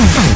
Mm-hmm.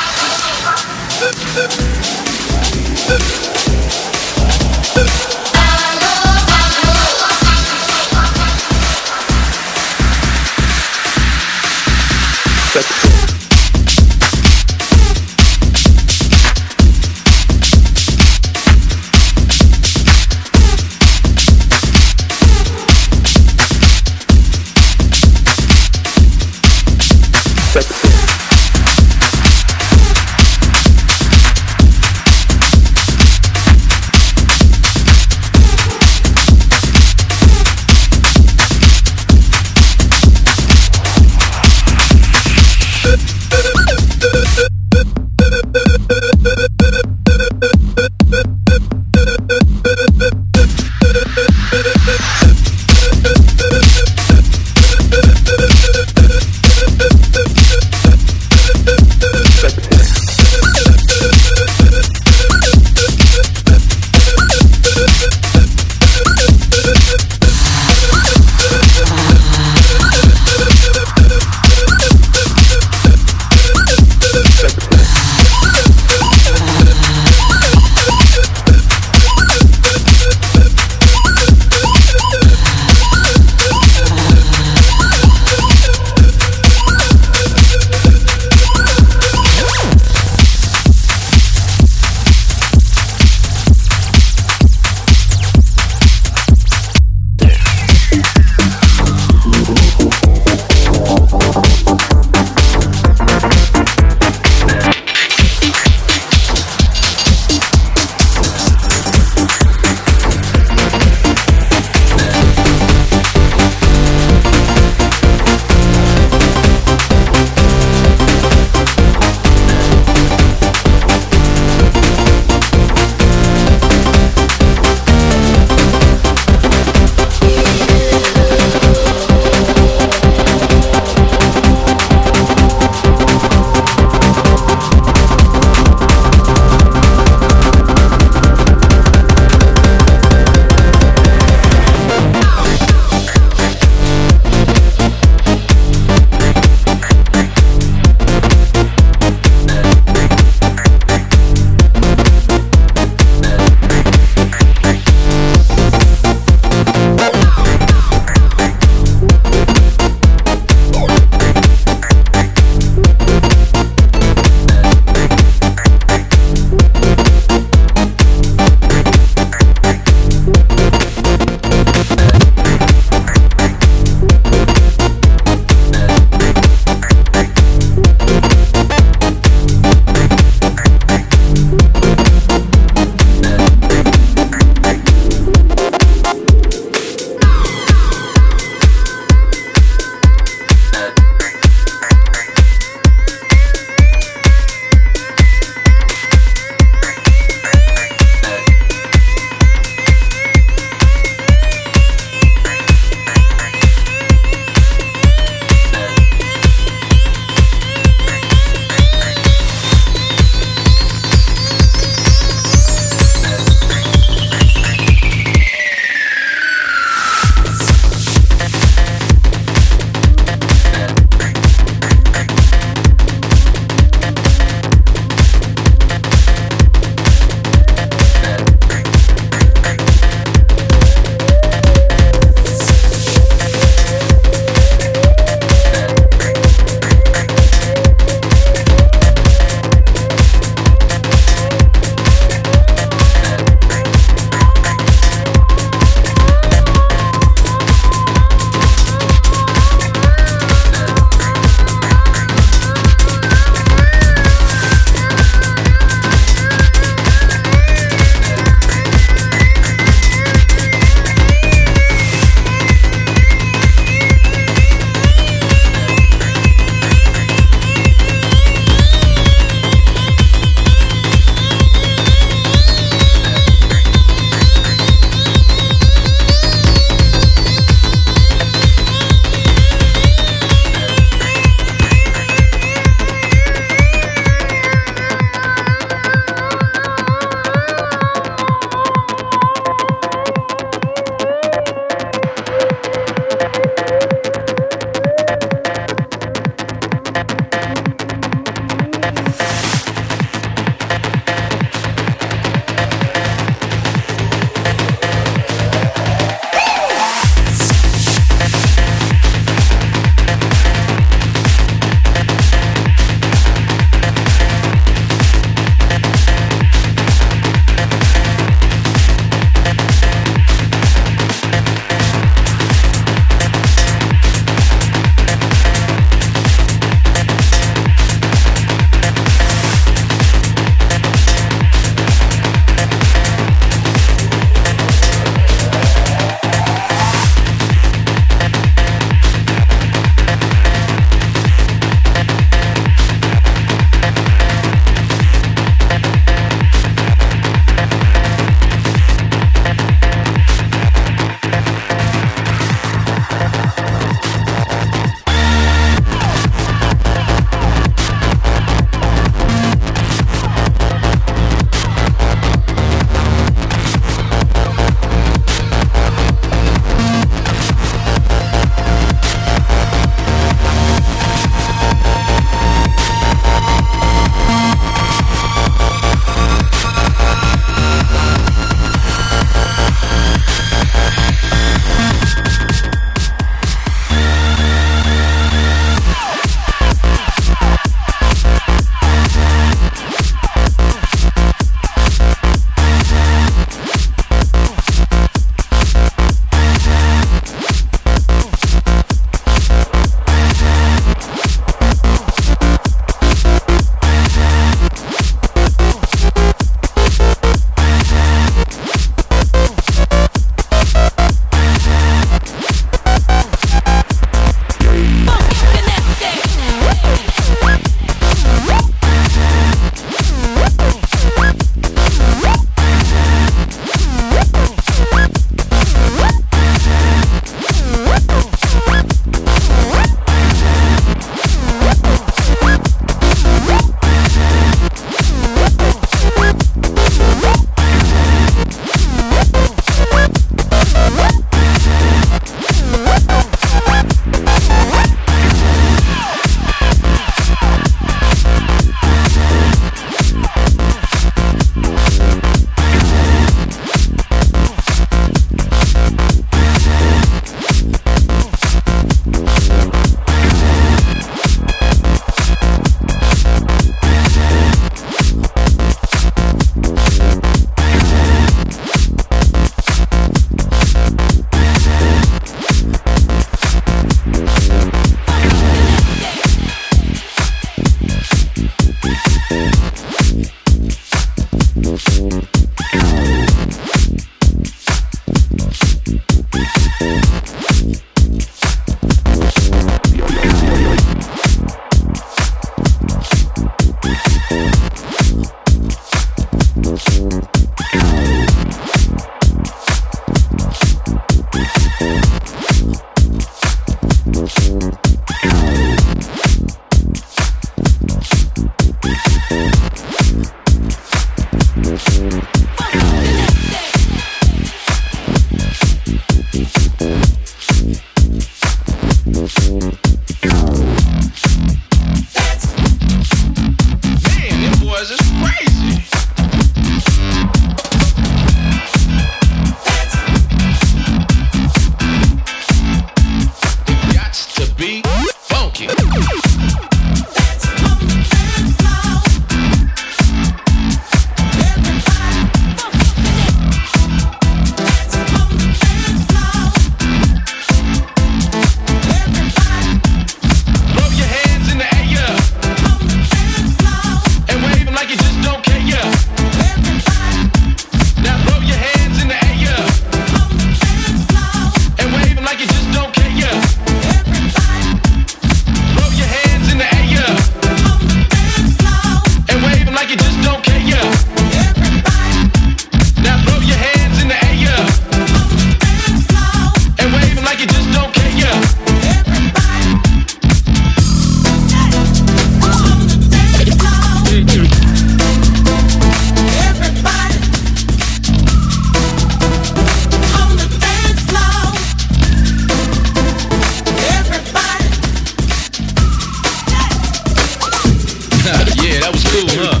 huh?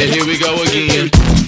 And here we go again.